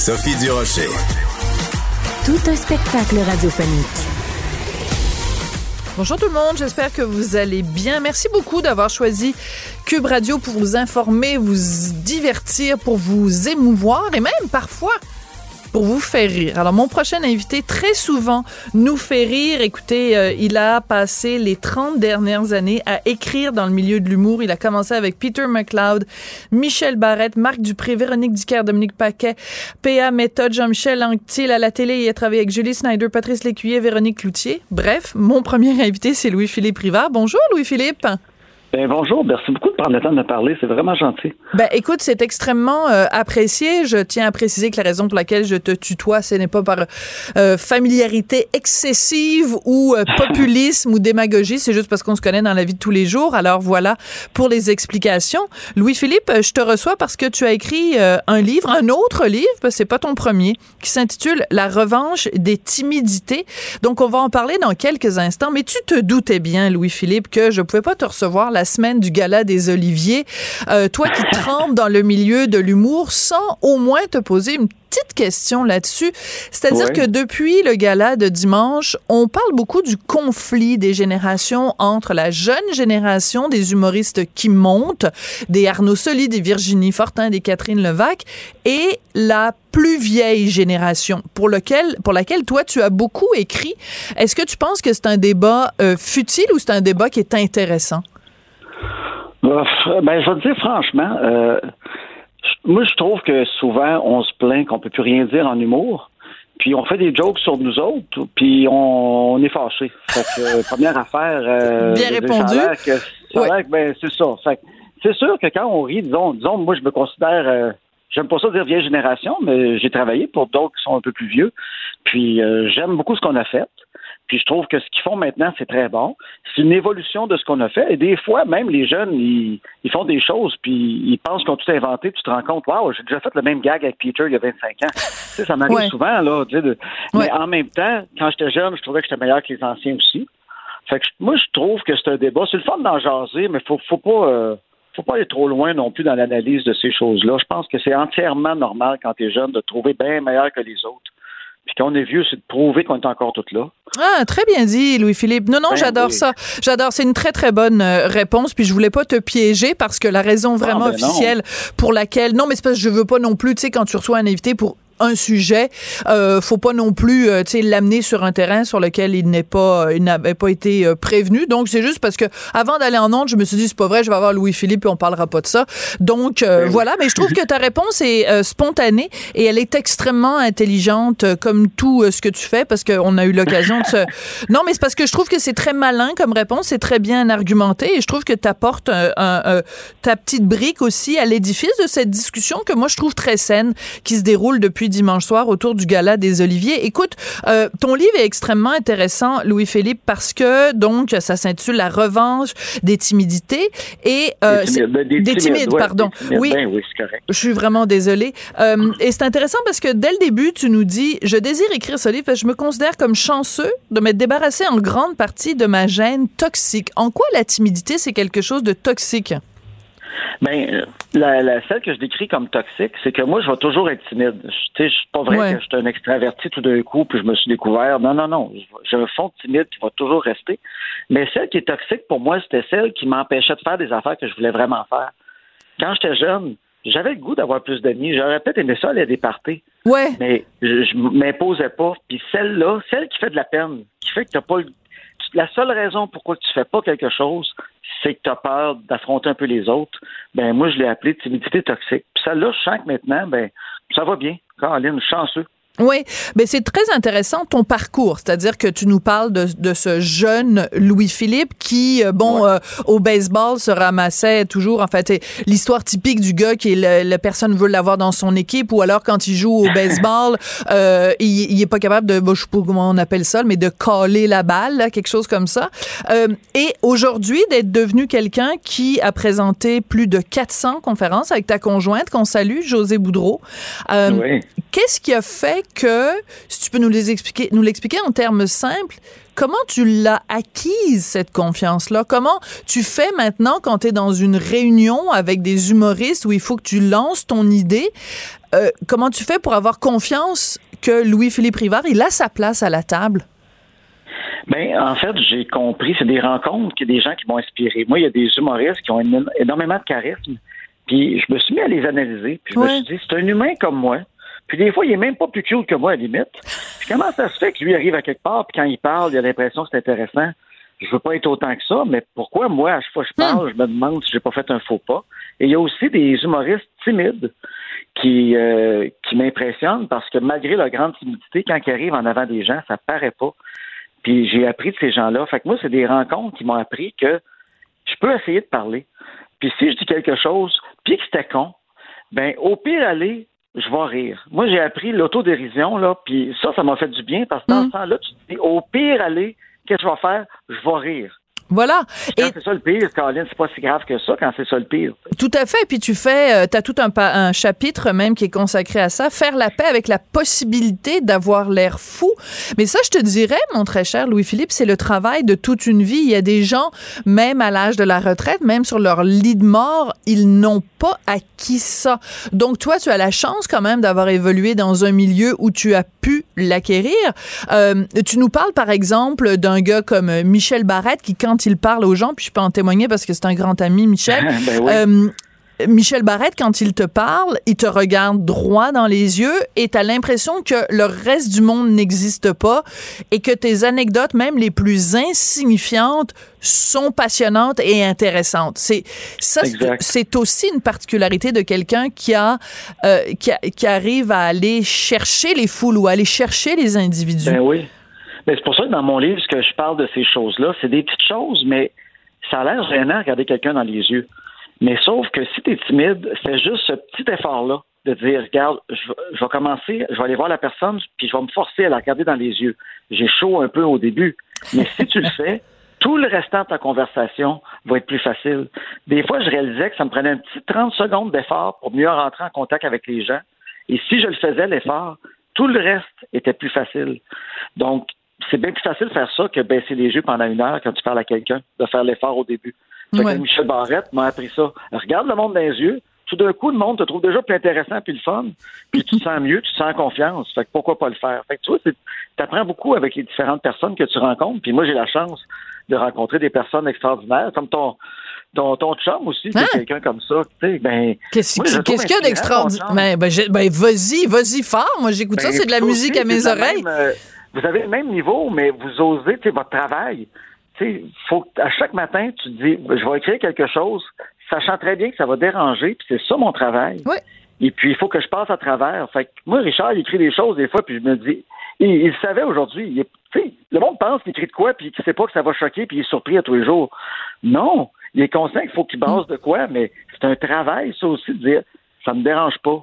Sophie Durocher. Tout un spectacle radiophonique. Bonjour tout le monde, j'espère que vous allez bien. Merci beaucoup d'avoir choisi Cube Radio pour vous informer, vous divertir, pour vous émouvoir et même parfois pour vous faire rire. Alors, mon prochain invité, très souvent, nous fait rire. Écoutez, euh, il a passé les 30 dernières années à écrire dans le milieu de l'humour. Il a commencé avec Peter McLeod, Michel Barrette, Marc Dupré, Véronique Dicker, Dominique Paquet, P.A. Méthode, Jean-Michel Anctil. À la télé, il a travaillé avec Julie Snyder, Patrice Lécuyer, Véronique Cloutier. Bref, mon premier invité, c'est Louis-Philippe Rivard. Bonjour, Louis-Philippe. Ben, bonjour, merci beaucoup de prendre le temps de me parler, c'est vraiment gentil. Ben écoute, c'est extrêmement euh, apprécié. Je tiens à préciser que la raison pour laquelle je te tutoie, ce n'est pas par euh, familiarité excessive ou euh, populisme ou démagogie, c'est juste parce qu'on se connaît dans la vie de tous les jours. Alors voilà pour les explications. Louis-Philippe, je te reçois parce que tu as écrit un livre, un autre livre, parce que c'est pas ton premier, qui s'intitule La revanche des timidités. Donc on va en parler dans quelques instants, mais tu te doutais bien, Louis-Philippe, que je pouvais pas te recevoir la semaine du gala des Oliviers. Euh, toi qui trempes dans le milieu de l'humour, sans au moins te poser une petite question là-dessus. C'est-à-dire que depuis le gala de dimanche, on parle beaucoup du conflit des générations entre la jeune génération des humoristes qui montent, des Arnaud Soli, des Virginie Fortin, des Catherine Levac, et la plus vieille génération pour, lequel, pour laquelle toi tu as beaucoup écrit. Est-ce que tu penses que c'est un débat euh, futile ou c'est un débat qui est intéressant? Ben, je vais te dire franchement, euh, moi, je trouve que souvent, on se plaint qu'on peut plus rien dire en humour. Puis on fait des jokes sur nous autres, puis on, est fâché. Fait que, euh, première affaire. Euh, Bien répondu. Ben, c'est ça. C'est sûr que quand on rit, disons, disons, moi, je me considère. Euh, j'aime pas ça dire vieille génération, mais j'ai travaillé pour d'autres qui sont un peu plus vieux. Puis j'aime beaucoup ce qu'on a fait. Puis je trouve que ce qu'ils font maintenant, c'est très bon. C'est une évolution de ce qu'on a fait. Et des fois, même les jeunes, ils, font des choses, puis ils pensent qu'on tout inventé, puis tu te rends compte, waouh, j'ai déjà fait le même gag avec Peter il y a 25 ans. tu sais, ça m'arrive souvent, là. Tu sais, Mais en même temps, quand j'étais jeune, je trouvais que j'étais meilleur que les anciens aussi. Fait que moi, je trouve que c'est un débat. C'est le fun d'en jaser, mais faut, faut pas. Euh, faut pas aller trop loin non plus dans l'analyse de ces choses-là. Je pense que c'est entièrement normal quand tu es jeune de trouver bien meilleur que les autres. Puis quand on est vieux, c'est de prouver qu'on est encore tout là. Ah, très bien dit, Louis-Philippe. Non, non, ben j'adore ça. J'adore. C'est une très, très bonne euh, réponse. Puis je voulais pas te piéger parce que la raison vraiment ben officielle pour laquelle. Non, mais c'est parce que je veux pas non plus, tu sais, quand tu reçois un invité pour un sujet, euh, faut pas non plus euh, l'amener sur un terrain sur lequel il n'est pas euh, il n'avait pas été euh, prévenu. Donc c'est juste parce que avant d'aller en onde, je me suis dit c'est pas vrai, je vais avoir Louis Philippe et on parlera pas de ça. Donc ben voilà, mais je trouve que ta réponse est spontanée et elle est extrêmement intelligente comme tout ce que tu fais parce qu'on a eu l'occasion de se Non, mais c'est parce que je trouve que c'est très malin comme réponse, c'est très bien argumenté et je trouve que tu apportes un, ta petite brique aussi à l'édifice de cette discussion que moi je trouve très saine qui se déroule depuis dimanche soir autour du gala des Oliviers. Écoute, euh, ton livre est extrêmement intéressant, Louis-Philippe, parce que, donc, ça s'intitule La revanche des timidités et... Euh, des, timides, pardon. oui, ben oui correct. Je suis vraiment désolée. Euh, et c'est intéressant parce que dès le début, tu nous dis, je désire écrire ce livre parce que je me considère comme chanceux de m'être débarrassé en grande partie de ma gêne toxique. En quoi la timidité, c'est quelque chose de toxique? Ben, la, la, celle que je décris comme toxique, c'est que moi, je vais toujours être timide. Tu sais, je suis pas vrai que je suis un extraverti tout d'un coup, puis je me suis découvert. Non, non, non. J'ai un fond timide qui va toujours rester. Mais celle qui est toxique pour moi, c'était celle qui m'empêchait de faire des affaires que je voulais vraiment faire. Quand j'étais jeune, j'avais le goût d'avoir plus d'amis. J'aurais peut-être aimé ça aller à des parties. Ouais. Mais je, je m'imposais pas. Puis celle-là, celle qui fait de la peine, qui fait que t'as pas le la seule raison pourquoi tu fais pas quelque chose, c'est que tu as peur d'affronter un peu les autres. Ben moi, je l'ai appelé timidité toxique. Puis ça là je sens que maintenant, ben ça va bien. Caroline, chanceux. Oui, mais c'est très intéressant ton parcours, c'est-à-dire que tu nous parles de, de ce jeune Louis-Philippe qui, euh, bon, euh, au baseball se ramassait toujours, en fait, l'histoire typique du gars qui est la personne veut l'avoir dans son équipe ou alors quand il joue au baseball, euh, il, il, est pas capable de, bon, je sais pas comment on appelle ça, mais de coller la balle, là, quelque chose comme ça. Euh, et aujourd'hui, d'être devenu quelqu'un qui a présenté plus de 400 conférences avec ta conjointe qu'on salue, José Boudreau. Euh, oui. Qu'est-ce qui a fait que, si tu peux nous les expliquer, nous l'expliquer en termes simples, comment tu l'as acquise, cette confiance-là? Comment tu fais maintenant quand tu es dans une réunion avec des humoristes où il faut que tu lances ton idée? Euh, comment tu fais pour avoir confiance que Louis-Philippe Rivard, il a sa place à la table? Bien, en fait, j'ai compris, c'est des rencontres, qu'il y a des gens qui m'ont inspiré. Moi, il y a des humoristes qui ont énormément de charisme. Puis je me suis mis à les analyser. Puis je me suis dit, c'est un humain comme moi. Puis des fois, il est même pas plus cute que moi, à la limite. Puis comment ça se fait que lui arrive à quelque part, puis quand il parle, il a l'impression que c'est intéressant? Je veux pas être autant que ça, mais pourquoi moi, à chaque fois que je parle, hmm. je me demande si j'ai pas fait un faux pas? Et il y a aussi des humoristes timides qui, euh, qui m'impressionnent parce que malgré leur grande timidité, quand ils arrivent en avant des gens, ça paraît pas. Puis j'ai appris de ces gens-là. Fait que moi, c'est des rencontres qui m'ont appris que je peux essayer de parler. Puis si je dis quelque chose, puis que c'était con, ben au pire aller, je vais rire. Moi, j'ai appris l'autodérision, là, puis ça, ça m'a fait du bien parce que dans mm. ce temps-là, tu te dis, au pire aller, qu'est-ce que je vais faire? Je vais rire. Voilà. Quand et c'est ça le pire, Caroline, c'est pas si grave que ça quand c'est ça le pire. Tout à fait. Puis tu fais, euh, tu as tout un, un, chapitre même qui est consacré à ça, faire la paix avec la possibilité d'avoir l'air fou. Mais ça, je te dirais, mon très cher Louis-Philippe, c'est le travail de toute une vie. Il y a des gens, même à l'âge de la retraite, même sur leur lit de mort, ils n'ont pas acquis ça. Donc toi, tu as la chance quand même d'avoir évolué dans un milieu où tu as pu l'acquérir. Euh, tu nous parles par exemple d'un gars comme Michel Barrette qui, quand il parle aux gens, puis je peux en témoigner parce que c'est un grand ami, Michel. ben oui. euh, Michel Barrette, quand il te parle, il te regarde droit dans les yeux et tu as l'impression que le reste du monde n'existe pas et que tes anecdotes, même les plus insignifiantes, sont passionnantes et intéressantes. C'est ça, c'est aussi une particularité de quelqu'un qui a, euh, qui, a, qui arrive à aller chercher les foules ou à aller chercher les individus. Ben oui. Mais c'est pour ça que dans mon livre, ce que je parle de ces choses-là, c'est des petites choses, mais ça a l'air gênant de regarder quelqu'un dans les yeux. Mais sauf que si tu es timide, c'est juste ce petit effort-là de dire, regarde, je, vais commencer, je vais aller voir la personne, puis je vais me forcer à la regarder dans les yeux. J'ai chaud un peu au début, mais si tu le fais, tout le restant de ta conversation va être plus facile. Des fois, je réalisais que ça me prenait un petit 30 secondes d'effort pour mieux rentrer en contact avec les gens. Et si je le faisais, l'effort, tout le reste était plus facile. Donc, c'est bien plus facile de faire ça que baisser les yeux pendant une heure quand tu parles à quelqu'un, de faire l'effort au début. Michel Barrette m'a appris ça. Regarde le monde dans les yeux. Tout d'un coup, le monde te trouve déjà plus intéressant puis le fun. Puis tu te sens mieux, tu te sens confiance. Fait que pourquoi pas le faire? Fait que tu vois, tu apprends beaucoup avec les différentes personnes que tu rencontres. Puis moi, j'ai la chance de rencontrer des personnes extraordinaires, comme ton, ton, ton chum aussi, hein? quelqu'un comme ça. Ben, Qu'est-ce qu'il y a d'extraordinaire? Ben, ben, ben, vas-y, vas-y fort. Moi, j'écoute ça, ben, c'est de la musique à mes oreilles. Euh, vous avez le même niveau, mais vous osez, tu votre travail faut à chaque matin, tu te dis, je vais écrire quelque chose, sachant très bien que ça va déranger, puis c'est ça mon travail. Et puis, il faut que je passe à travers. Fait que moi, Richard, il écrit des choses des fois, puis je me dis, il, savait aujourd'hui. Le monde pense qu'il écrit de quoi, puis qu'il sait pas que ça va choquer, puis il est surpris à tous les jours. Non, il est conscient qu'il faut qu'il base de quoi, mais c'est un travail, ça aussi, de dire, ça me dérange pas.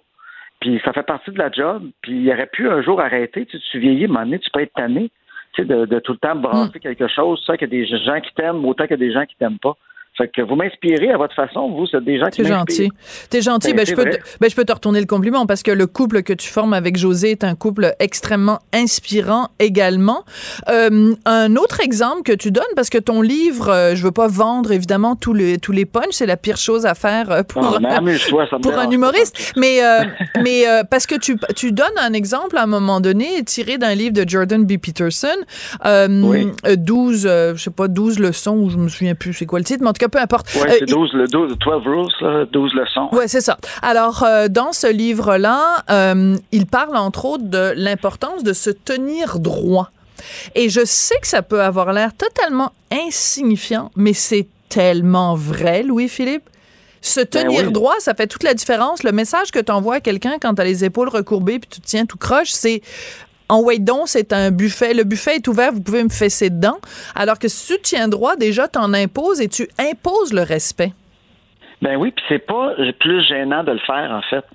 Puis ça fait partie de la job, puis il aurait pu un jour arrêter. Tu, tu vieillis, à un moment donné, tu peux être tanné de, de, tout le temps brasser mm. quelque chose, ça qu'il y a des gens qui t'aiment autant qu'il y a des gens qui t'aiment pas. Fait que vous m'inspirez à votre façon, vous, c'est des gens qui T'es gentil. T'es gentil. Ben, ben je, peux te, ben, je peux te retourner le compliment parce que le couple que tu formes avec José est un couple extrêmement inspirant également. Euh, un autre exemple que tu donnes, parce que ton livre, euh, je veux pas vendre évidemment tous les, tous les punchs, c'est la pire chose à faire euh, pour, un, pour un humoriste. Mais, mais parce que tu, tu donnes un exemple à un moment donné tiré d'un livre de Jordan B. Peterson, oui. 12, je sais pas, 12 leçons, ou je me souviens plus c'est quoi le titre, mais en tout cas, peu importe. Oui, c'est 12, le 12, 12 rules, 12 leçons. Oui, c'est ça. Alors, euh, dans ce livre-là, euh, il parle entre autres de l'importance de se tenir droit. Et je sais que ça peut avoir l'air totalement insignifiant, mais c'est tellement vrai, Louis-Philippe Se tenir droit, ça fait toute la différence. Le message que tu envoies à quelqu'un quand tu as les épaules recourbées puis tu te tiens tout croche, c'est en wait donc, c'est un buffet. Le buffet est ouvert, vous pouvez me fesser dedans. Alors que si tu tiens droit, déjà, tu en imposes et tu imposes le respect. Ben oui, puis c'est pas plus gênant de le faire, en fait.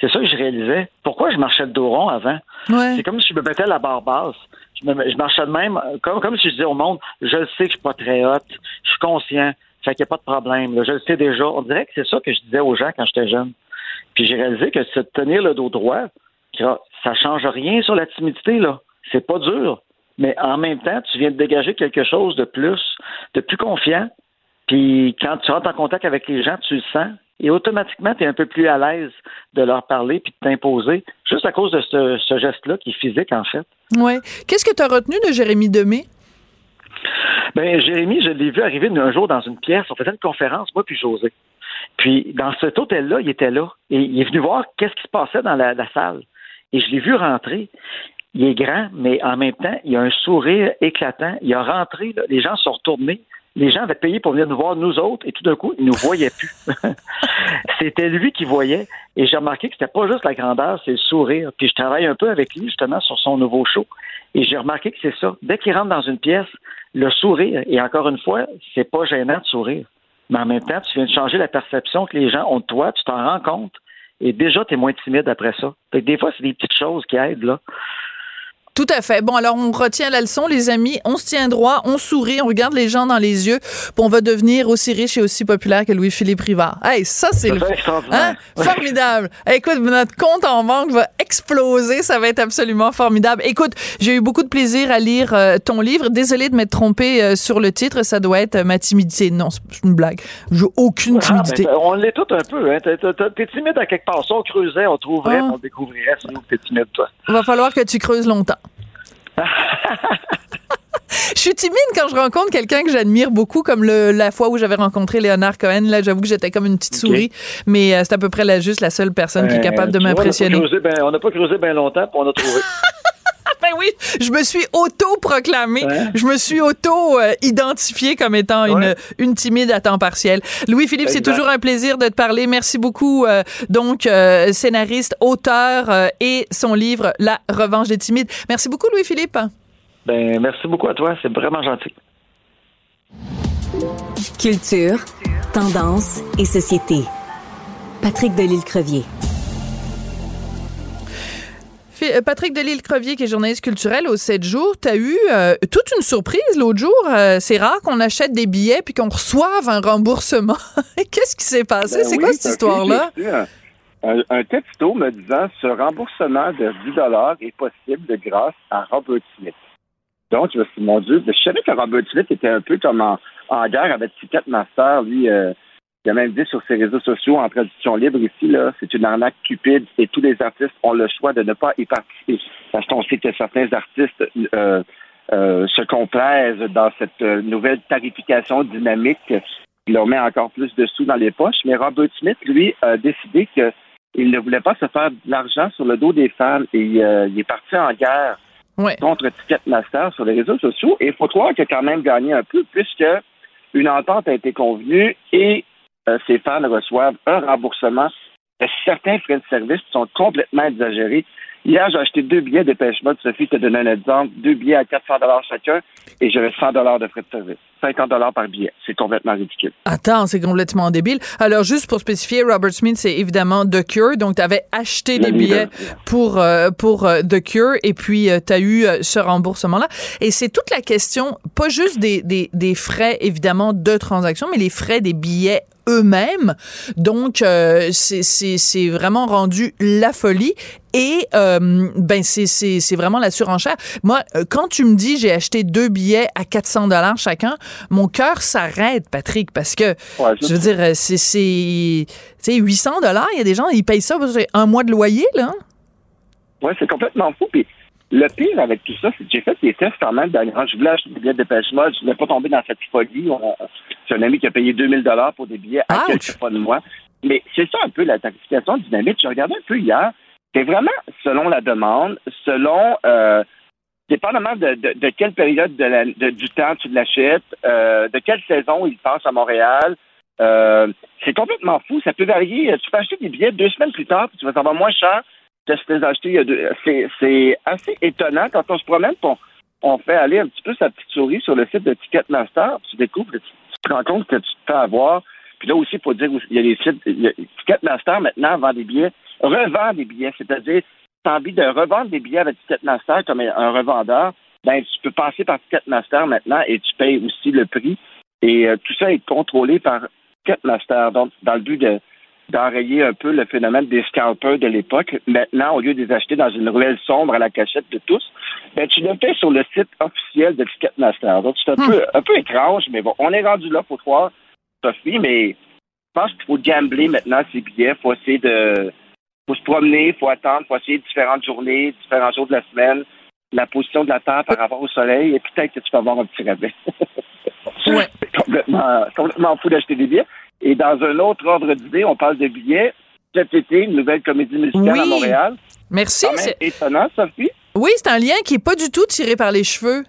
C'est ça que je réalisais. Pourquoi je marchais de dos rond avant? C'est comme si je me mettais la barre basse. Je, marchais de même, comme, comme si je disais au monde, je le sais que je suis pas très haute, je suis conscient, fait qu'il n'y a pas de problème. Je le sais déjà. On dirait que c'est ça que je disais aux gens quand j'étais jeune. Puis j'ai réalisé que se tenir le dos droit, ça change rien sur la timidité, là. C'est pas dur. Mais en même temps, tu viens de dégager quelque chose de plus, de plus confiant. Puis quand tu rentres en contact avec les gens, tu le sens et automatiquement, tu es un peu plus à l'aise de leur parler puis de t'imposer, juste à cause de ce, geste-là qui est physique, en fait. Oui. Qu'est-ce que tu as retenu de Jérémy Demé? Ben, Jérémy, je l'ai vu arriver un jour dans une pièce. On faisait une conférence, moi puis José. Puis, dans cet hôtel-là, il était là. Et il est venu voir qu'est-ce qui se passait dans la, salle. Et je l'ai vu rentrer. Il est grand, mais en même temps, il a un sourire éclatant. Il a rentré, les gens sont retournés les gens avaient payé pour venir nous voir, nous autres, et tout d'un coup, ils nous voyaient plus. c'était lui qui voyait. Et j'ai remarqué que c'était pas juste la grandeur, c'est le sourire. Puis je travaille un peu avec lui, justement, sur son nouveau show. Et j'ai remarqué que c'est ça. Dès qu'il rentre dans une pièce, le sourire, et encore une fois, c'est pas gênant de sourire. Mais en même temps, tu viens de changer la perception que les gens ont de toi, tu t'en rends compte. Et déjà, tu es moins timide après ça. Fait que des fois, c'est des petites choses qui aident, là. Tout à fait. Bon, alors on retient la leçon, les amis. On se tient droit, on sourit, on regarde les gens dans les yeux, puis on va devenir aussi riche et aussi populaire que Louis-Philippe Rivard. Hey, ça, c'est le... Hein? Formidable. Écoute, notre compte en banque va exploser. Ça va être absolument formidable. Écoute, j'ai eu beaucoup de plaisir à lire euh, ton livre. Désolé de m'être trompé euh, sur le titre. Ça doit être ma timidité. Non, c'est une blague. J'ai aucune ah, ben, timidité. on l'est tout un peu. Hein. T'es timide à quelque part. Si on creusait, on trouverait, ah. on découvrirait sinon t'es timide, toi. Il va falloir que tu creuses longtemps. Je suis timide quand je rencontre quelqu'un que j'admire beaucoup, comme la fois où j'avais rencontré Léonard Cohen. Là, j'avoue que j'étais comme une petite souris, mais euh, c'est à peu près là, juste la seule personne qui est ben, capable de m'impressionner. On n'a pas creusé bien longtemps, puis on a trouvé. ben oui, je me suis auto-proclamée, je me suis auto-identifiée comme étant une, une timide à temps partiel. Louis-Philippe, c'est toujours un plaisir de te parler. Merci beaucoup. Euh, donc, euh, scénariste, auteur euh, et son livre La revanche des timides. Merci beaucoup, Louis-Philippe. Ben, merci beaucoup à toi. C'est vraiment gentil. Culture, tendance et société. Patrick Delisle-Crevier. Euh, Patrick Delisle-Crevier, qui est journaliste culturel au 7 jours, tu as eu euh, toute une surprise l'autre jour. Euh, c'est rare qu'on achète des billets puis qu'on reçoive un remboursement. Qu'est-ce qui s'est passé? Ben c'est quoi cette histoire-là? Un, texto me disant ce remboursement de 10 est possible grâce à Robert Smith. Donc, je me suis dit, mon Dieu, je savais que Robert Smith était un peu comme en, guerre avec Ticketmaster. Lui, il a même dit sur ses réseaux sociaux en traduction libre ici, là, c'est une arnaque cupide et tous les artistes ont le choix de ne pas y participer. Parce qu'on sait que certains artistes euh, euh, se complaisent dans cette euh, nouvelle tarification dynamique qui leur met encore plus de sous dans les poches. Mais Robert Smith, lui, a décidé qu'il ne voulait pas se faire de l'argent sur le dos des femmes et il est parti en guerre contre Ticketmaster sur les réseaux sociaux. Et il faut croire qu'il a quand même gagné un peu puisque une entente a été convenue et euh, ces fans reçoivent un remboursement de certains frais de service qui sont complètement exagérés. Hier, j'ai acheté deux billets de pêche mode. Sophie te donne un exemple. Deux billets à 400 chacun et j'avais 100 de frais de service. 50 par billet. C'est complètement ridicule. Attends, c'est complètement débile. Alors, juste pour spécifier, Robert Smith, c'est évidemment The Cure. Donc, tu avais acheté des billets pour, euh, pour euh, The Cure et puis tu as eu ce remboursement-là. Et c'est toute la question, pas juste des, des, des frais, évidemment, de transaction, mais les frais des billets eux-mêmes. Donc, euh, c'est vraiment rendu la folie. Et euh, ben c'est vraiment la surenchère. Moi, euh, quand tu me dis j'ai acheté deux billets à 400 dollars chacun, mon cœur s'arrête, Patrick, parce que je veux dire, c'est 800 dollars. Il y a des gens, ils payent ça c'est un mois de loyer là. Ouais, c'est complètement fou. Puis le pire avec tout ça, c'est que j'ai fait des tests quand même. Je voulais acheter des billets de pêche mode. Je ne voulais pas tomber dans cette folie. C'est un ami qui a payé 2000 dollars pour des billets à quelques pas de moi. Mais c'est ça un peu la tarification dynamique. Je regardais un peu hier. C'est vraiment selon la demande, selon euh, dépendamment de, de, quelle période de du temps tu l'achètes, euh, de quelle saison il passe à Montréal, Euh, c'est complètement fou. Ça peut varier. Tu peux acheter des billets deux semaines plus tard, puis tu vas savoir moins cher que si tu les as il y a deux. C'est assez étonnant quand on se promène, on, on fait aller un petit peu sa petite souris sur le site de Ticketmaster, puis tu découvres, tu, te rends compte que tu te fais avoir. Puis là aussi, il faut dire il y a des sites. Ticketmaster maintenant vend des billets, revend des billets, c'est-à-dire tu as envie de revendre des billets avec Ticketmaster comme un revendeur, ben tu peux passer par Ticketmaster maintenant et tu payes aussi le prix. Et euh, tout ça est contrôlé par Ticketmaster, donc dans le but de d'enrayer un peu le phénomène des scalpers de l'époque. Maintenant, au lieu de les acheter dans une ruelle sombre à la cachette de tous, ben, tu le fais sur le site officiel de Ticketmaster. Donc, c'est un, hmm. peu, un peu étrange, mais bon, on est rendu là, pour croire, Sophie, mais je pense qu'il faut gambler maintenant ces billets. Il faut essayer de. Faut se promener, il faut attendre, il faut essayer différentes journées, différents jours de la semaine, la position de la Terre par rapport au soleil, et peut-être que tu vas avoir un petit rabais. ouais. c'est complètement, complètement fou d'acheter des billets. Et dans un autre ordre d'idée, on parle de billets. Cet été, une nouvelle comédie musicale à Montréal. Merci. C'est étonnant, Sophie. Oui, c'est un lien qui n'est pas du tout tiré par les cheveux.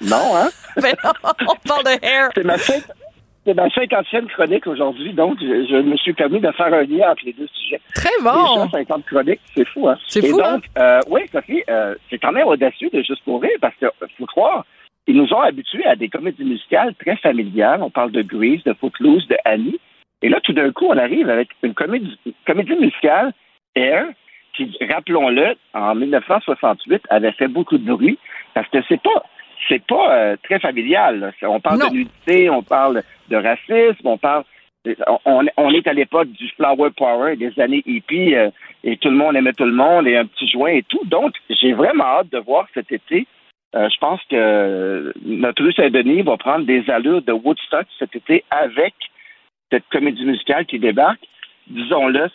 Non, hein? ben non, on parle de hair. C'est ma, c'est ma cinquantième chronique aujourd'hui, donc je, me suis permis de faire un lien entre les deux sujets. Très bon. Déjà 50 chroniques, c'est fou, hein? C'est fou, donc, hein? euh, oui, Sophie, euh, c'est quand même audacieux de juste pour rire, parce qu'il faut croire, ils nous ont habitués à des comédies musicales très familiales. On parle de Grease, de Footloose, de Annie. Et là, tout d'un coup, on arrive avec une comédie, comédie musicale, Air, qui, rappelons-le, en 1968, avait fait beaucoup de bruit, parce que c'est pas c'est pas euh, très familial. On parle de nudité, on parle de racisme, on parle on, on est à l'époque du flower power des années hippies euh, et tout le monde aimait tout le monde et un petit joint et tout. Donc, j'ai vraiment hâte de voir cet été. Euh, je pense que notre rue Saint-Denis va prendre des allures de Woodstock cet été avec cette comédie musicale qui débarque. Disons-le,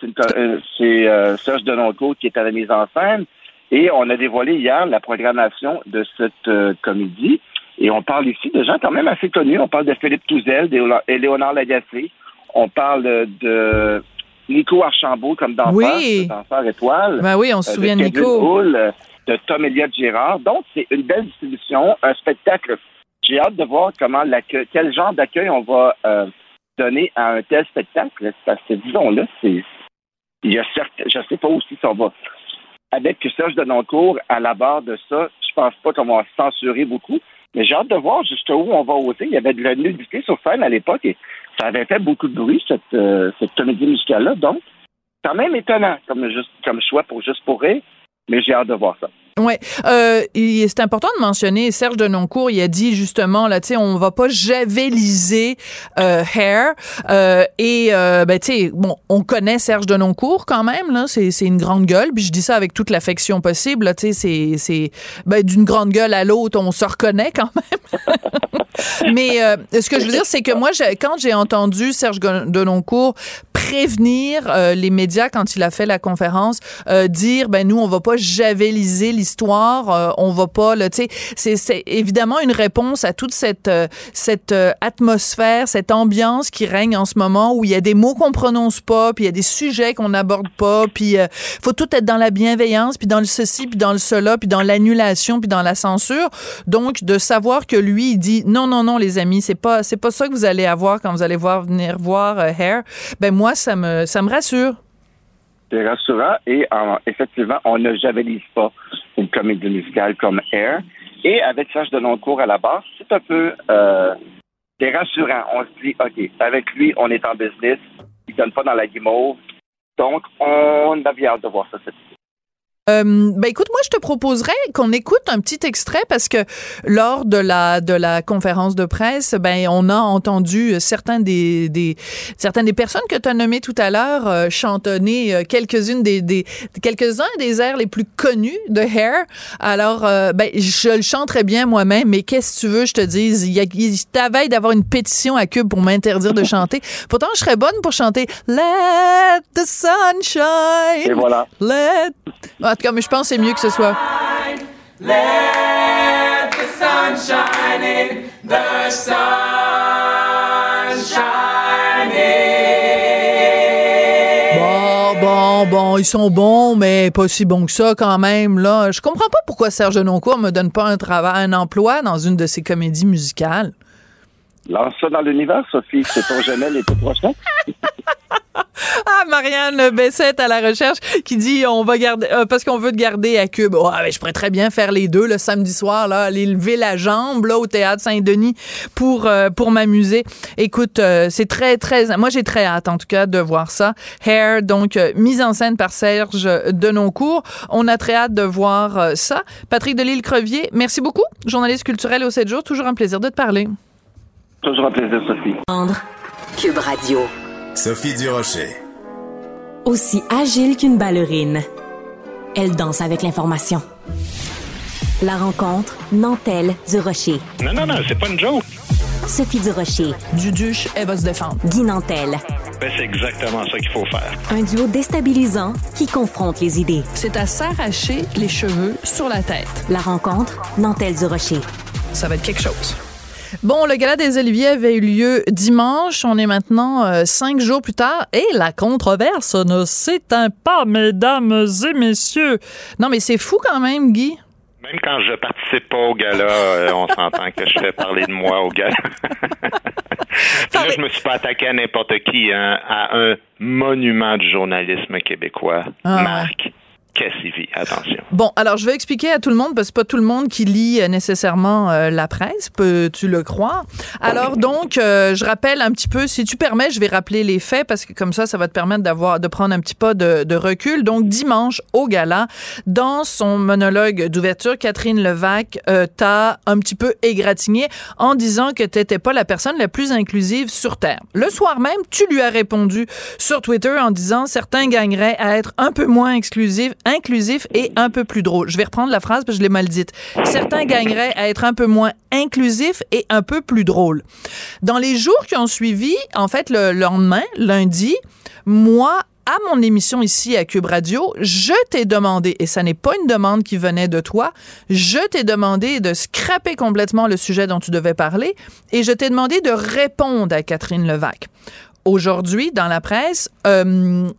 c'est Serge Denoncourt qui est à la mise en scène. Et on a dévoilé hier la programmation de cette euh, comédie. Et on parle ici de gens quand même assez connus. On parle de Philippe Touzel, Léonard Lagacé. On parle de Nico Archambault comme danseur, oui. danseur étoile. Ben oui, on se souvient de Nico. de Tom Elliott Girard. Donc, c'est une belle distribution, un spectacle. J'ai hâte de voir comment quel genre d'accueil on va donner à un tel spectacle, parce que disons-le, c'est. Il y a certes, je ne sais pas aussi si on va. Avec Serge Denoncourt à la barre de ça, je pense pas qu'on va censurer beaucoup. Mais j'ai hâte de voir jusqu'où on va oser. Il y avait de la nudité sur scène à l'époque et ça avait fait beaucoup de bruit, cette, euh, cette comédie musicale-là. Donc, quand même étonnant comme, juste, comme choix pour juste pour rire, mais j'ai hâte de voir ça. Ouais, euh, c'est important de mentionner Serge Denoncourt. Il a dit justement là, tu sais, on va pas javeliser euh, Hair euh, et euh, ben tu sais, bon, on connaît Serge Denoncourt quand même là. C'est une grande gueule. Puis je dis ça avec toute l'affection possible. Tu sais, c'est c'est ben d'une grande gueule à l'autre, on se reconnaît quand même. Mais euh, ce que je veux dire, c'est que moi, quand j'ai entendu Serge Denoncourt prévenir euh, les médias quand il a fait la conférence, dire ben nous on va pas javeliser euh, on va pas le tu sais c'est évidemment une réponse à toute cette euh, cette euh, atmosphère, cette ambiance qui règne en ce moment où il y a des mots qu'on prononce pas, puis il y a des sujets qu'on n'aborde pas, puis faut tout être dans la bienveillance, puis dans le ceci, puis dans le cela, puis dans l'annulation, puis dans la censure. Donc de savoir que lui il dit non non non les amis, c'est pas c'est pas ça que vous allez avoir quand vous allez voir venir voir Hair. Ben moi ça me ça me rassure. C'est rassurant et effectivement, on ne javelise pas une comédie musicale comme Air. Et avec Serge Deloncourt à la base, c'est un peu euh, rassurant. On se dit, OK, avec lui, on est en business. Il donne pas dans la guimauve. Donc, on a bien hâte de voir ça cette euh, ben écoute, moi je te proposerais qu'on écoute un petit extrait parce que lors de la de la conférence de presse, ben on a entendu certains des, des certaines des personnes que tu as nommées tout à l'heure euh, chantonner euh, quelques-unes des, des quelques-uns des airs les plus connus de Hair. Alors euh, ben je le chanterais bien moi-même, mais qu'est-ce que tu veux je te dise, il y a t'avais d'avoir une pétition à Cube pour m'interdire de chanter. Pourtant je serais bonne pour chanter Let the sunshine. Et voilà. Let en tout cas, mais je pense que c'est mieux que ce soit. Let the sun shine in, the sun Bon, bon, bon, ils sont bons, mais pas si bons que ça quand même. Là, je comprends pas pourquoi Serge Noncourt me donne pas un travail, un emploi dans une de ses comédies musicales. Lance ça dans l'univers, Sophie. C'est ton jamais l'été prochain. Ah, Marianne Bessette à la recherche qui dit on va garder euh, parce qu'on veut te garder à Cube. Ouais, ben, je pourrais très bien faire les deux le samedi soir là, aller lever la jambe là au théâtre Saint-Denis pour euh, pour m'amuser. Écoute, euh, c'est très très moi j'ai très hâte en tout cas de voir ça. Hair donc mise en scène par Serge Denoncourt. On a très hâte de voir ça. Patrick Delisle Crevier, merci beaucoup. Journaliste culturel au 7 jours, toujours un plaisir de te parler. Toujours un plaisir Sophie. Cube Radio. Sophie Durocher. Aussi agile qu'une ballerine, elle danse avec l'information. La rencontre Nantel du Rocher. Non, non, non, c'est pas une joke. Sophie du Rocher. Duduche, elle va se défendre. Guy Nantel. Ben, c'est exactement ça qu'il faut faire. Un duo déstabilisant qui confronte les idées. C'est à s'arracher les cheveux sur la tête. La rencontre Nantel du Rocher. Ça va être quelque chose. Bon, le gala des Oliviers avait eu lieu dimanche. On est maintenant euh, cinq jours plus tard et la controverse ne s'éteint pas, mesdames et messieurs. Non, mais c'est fou quand même, Guy. Même quand je participe pas au gala, euh, on s'entend que je fais parler de moi au gala. Puis là, je me suis pas attaqué à n'importe qui, hein, à un monument du journalisme québécois, Ah, Marc Cassivi. Attention. Bon, alors je vais expliquer à tout le monde parce que pas tout le monde qui lit euh, nécessairement euh, la presse, peux-tu le croire? Alors donc, euh, je rappelle un petit peu, si tu permets, je vais rappeler les faits parce que comme ça, ça va te permettre d'avoir de prendre un petit pas de, de recul. Donc dimanche au gala, dans son monologue d'ouverture, Catherine Levac euh, t'a un petit peu égratigné en disant que t'étais pas la personne la plus inclusive sur terre. Le soir même, tu lui as répondu sur Twitter en disant certains gagneraient à être un peu moins exclusifs inclusif et un peu plus drôle. Je vais reprendre la phrase parce que je l'ai mal dite. Certains gagneraient à être un peu moins inclusif et un peu plus drôle. Dans les jours qui ont suivi, en fait, le lendemain, lundi, moi, à mon émission ici à Cube Radio, je t'ai demandé, et ça n'est pas une demande qui venait de toi, je t'ai demandé de scraper complètement le sujet dont tu devais parler et je t'ai demandé de répondre à Catherine Levac. Aujourd'hui, dans la presse, euh,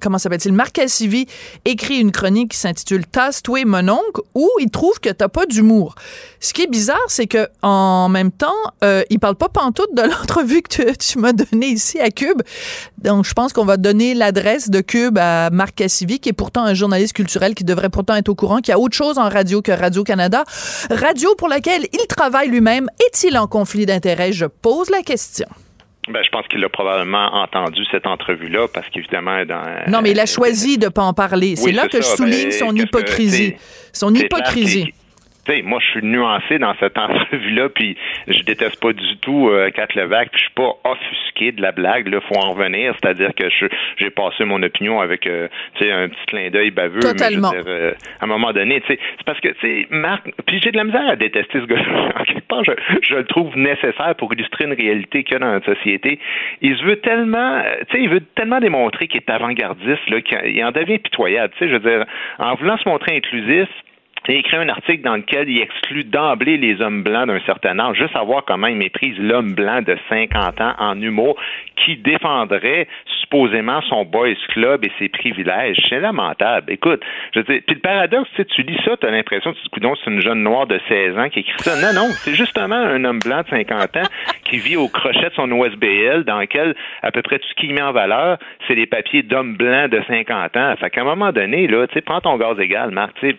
comment s'appelle-t-il, Marc Cassivi écrit une chronique qui s'intitule Tasse-toi mon oncle où il trouve que t'as pas d'humour. Ce qui est bizarre, c'est que en même temps, euh, il parle pas pantoute de l'entrevue que tu, tu m'as donnée ici à Cube. Donc, je pense qu'on va donner l'adresse de Cube à Marc Cassivi, qui est pourtant un journaliste culturel qui devrait pourtant être au courant qu'il y a autre chose en radio que Radio-Canada. Radio pour laquelle il travaille lui-même. Est-il en conflit d'intérêts? Je pose la question. Ben, je pense qu'il a probablement entendu cette entrevue-là parce qu'évidemment, dans. Non, mais il a choisi de pas en parler. C'est Oui, là que je souligne Ben, son que- hypocrisie. Son hypocrisie. Tu sais, moi, je suis nuancé dans cette entrevue-là, puis je déteste pas du tout euh, Kat Levac, puis je suis pas offusqué de la blague. Là, faut en revenir, c'est-à-dire que je- j'ai passé mon opinion avec, euh, tu sais, un petit clin d'œil baveux. mais je veux Totalement. dire, euh, à un moment donné, tu sais, c'est parce que, tu sais, Marc, puis j'ai de la misère à détester ce gars-là. En quelque part, je, je le trouve nécessaire pour illustrer une réalité qu'il y a dans notre société. Il se veut tellement, tu sais, il veut tellement démontrer qu'il est avant-gardiste, là, qu'il en devient pitoyable. Tu sais, je veux dire, en voulant se montrer inclusif, il a écrit un article dans lequel il exclut d'emblée les hommes blancs d'un certain âge, juste à voir comment il méprise l'homme blanc de 50 ans en humour qui défendrait supposément son boys club et ses privilèges. C'est lamentable. Écoute, je dire, puis le paradoxe, tu sais, tu lis ça, tu as l'impression que c'est une jeune noire de 16 ans qui écrit ça. Non, non, c'est justement un homme blanc de 50 ans qui vit au crochet de son OSBL dans lequel à peu près tout ce qu'il met en valeur, c'est les papiers d'homme blanc de 50 ans. Fait qu'à un moment donné, là, tu sais, prends ton gaz égal, Marc, tu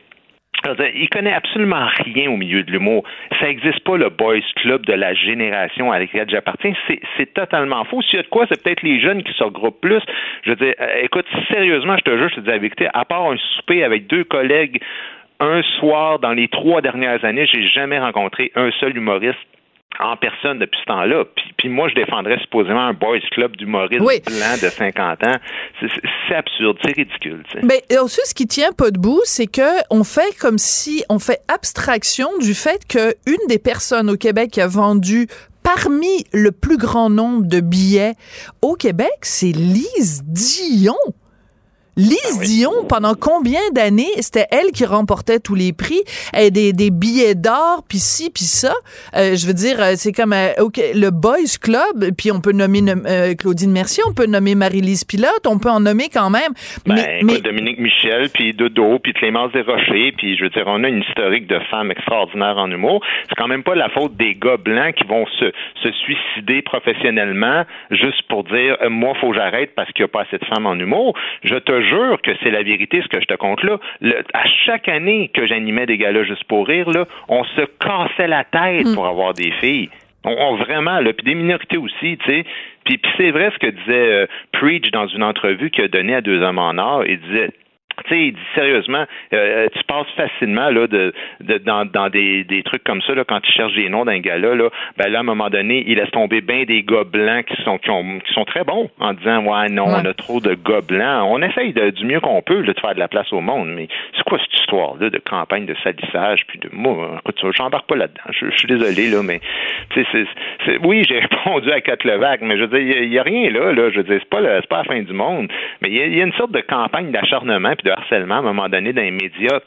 dire, il connaît absolument rien au milieu de l'humour. Ça n'existe pas le boys club de la génération à laquelle j'appartiens. C'est, totalement faux. S'il y a de quoi, c'est peut-être les jeunes qui se regroupent plus. Je veux dire, euh, écoute, sérieusement, je te jure, je te dis la vérité, à part un souper avec deux collègues un soir dans les trois dernières années, j'ai jamais rencontré un seul humoriste en personne depuis ce temps-là. Puis, puis moi, je défendrais supposément un boys club d'humoristes Oui. blancs de 50 ans. C'est, absurde, c'est ridicule. tu sais. Mais aussi, ce qui tient pas debout, c'est que on fait comme si on fait abstraction du fait que une des personnes au Québec qui a vendu parmi le plus grand nombre de billets au Québec, c'est Lise Dion. Lise Dion, pendant combien d'années, c'était elle qui remportait tous les prix, et des, des billets d'or, puis ci, puis ça. Euh, je veux dire, euh, c'est comme euh, ok, le Boys Club, puis on peut nommer euh, Claudine Mercier, on peut nommer Marie-Lise Pilote, on peut en nommer quand même. Ben, mais, mais Dominique Michel, puis Dodo, puis Clémence Desrochers, puis je veux dire, on a une historique de femmes extraordinaires en humour. C'est quand même pas la faute des gars blancs qui vont se, se suicider professionnellement juste pour dire, euh, moi, faut que j'arrête parce qu'il n'y a pas assez de femmes en humour. Je te jure que c'est la vérité, ce que je te compte là. À chaque année que j'animais des galas juste pour rire, là, on se cassait la tête pour avoir des filles. On, vraiment, puis des minorités aussi, tu sais. Puis, puis c'est vrai ce que disait euh, Preach dans une entrevue qu'il a donnée à Deux Hommes en Or. Il disait, tu sais, il dit sérieusement, euh, tu passes facilement là de, de dans, dans des, des trucs comme ça là quand tu cherches des noms d'un gars-là là, ben là à un moment donné, il laisse tomber bien des gars blancs qui sont qui, ont, qui sont très bons en disant ouais non, on a trop de gars blancs. On essaye de, du mieux qu'on peut là, de faire de la place au monde, mais c'est quoi cette histoire là de campagne de salissage puis de moi, écoute, ça, j'embarque pas là-dedans. Je, je suis désolé là, mais tu sais, c'est, oui j'ai répondu à Kat Levac, mais je veux dire, il y a- rien là là. Je veux dire, c'est pas le- pas la fin du monde, mais il y y a une sorte de campagne d'acharnement puis de harcèlement à un moment donné dans les médias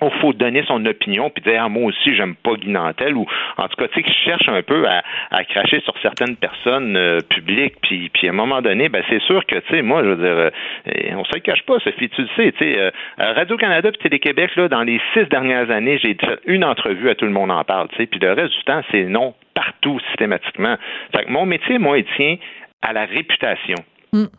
il faut donner son opinion puis dire ah, moi aussi j'aime pas Guy Nantel ou en tout cas tu sais qui cherche un peu à, à cracher sur certaines personnes euh, publiques puis puis à un moment donné ben c'est sûr que tu sais moi je veux dire euh, euh, on se le cache pas Sophie tu le sais tu sais euh, Radio Canada puis Télé Québec là dans les six dernières années j'ai fait une entrevue à tout le monde en parle tu sais puis le reste du temps c'est non partout systématiquement. Fait que mon métier moi il tient à la réputation.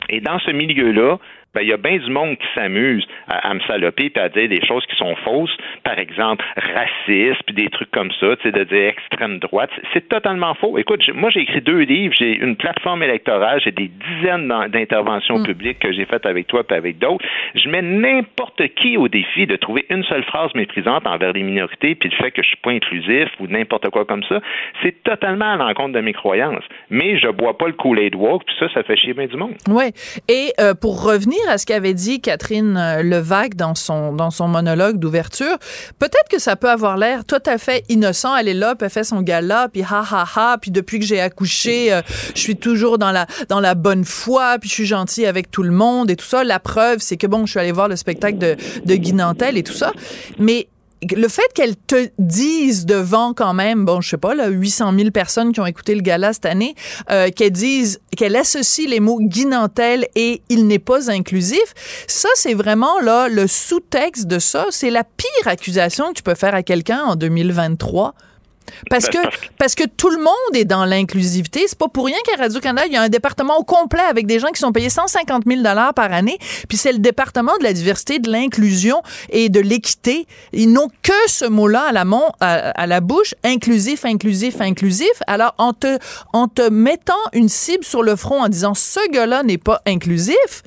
Et dans ce milieu-là, ben, il y a bien du monde qui s'amuse à, à me saloper puis à dire des choses qui sont fausses. Par exemple, raciste puis des trucs comme ça, tu sais, de dire extrême droite. C'est- totalement faux. Écoute, moi, j'ai écrit deux livres, j'ai une plateforme électorale, j'ai des dizaines d'interventions publiques que j'ai faites avec toi puis avec d'autres. Je mets n'importe qui au défi de trouver une seule phrase méprisante envers les minorités puis le fait que je suis pas inclusif ou n'importe quoi comme ça. C'est totalement à l'encontre de mes croyances. Mais je bois pas le Kool-Aid Walk puis ça, ça fait chier bien du monde. Ouais. Et euh, pour revenir à ce qu'avait dit Catherine euh, Levac dans son dans son monologue d'ouverture, peut-être que ça peut avoir l'air tout à fait innocent. Elle est là, puis elle fait son gala, puis ha ha ha, puis depuis que j'ai accouché, euh, je suis toujours dans la dans la bonne foi, puis je suis gentille avec tout le monde et tout ça. La preuve, c'est que bon, je suis allée voir le spectacle de de Guy Nantel et tout ça, mais le fait qu'elle te dise devant quand même, bon, je sais pas, là, 800 000 personnes qui ont écouté le gala cette année, euh, qu'elle dise, qu'elle associe les mots Guy Nantel et il n'est pas inclusif, ça, c'est vraiment, là, le sous-texte de ça. C'est la pire accusation que tu peux faire à quelqu'un en 2023. Parce que, parce que tout le monde est dans l'inclusivité. C'est pas pour rien qu'à Radio-Canada, il y a un département au complet avec des gens qui sont payés 150 000 par année. Puis c'est le département de la diversité, de l'inclusion et de l'équité. Ils n'ont que ce mot-là à la, mon- à, à la bouche. Inclusif, inclusif, inclusif. Alors, en te, en te mettant une cible sur le front en disant ce gars-là n'est pas inclusif,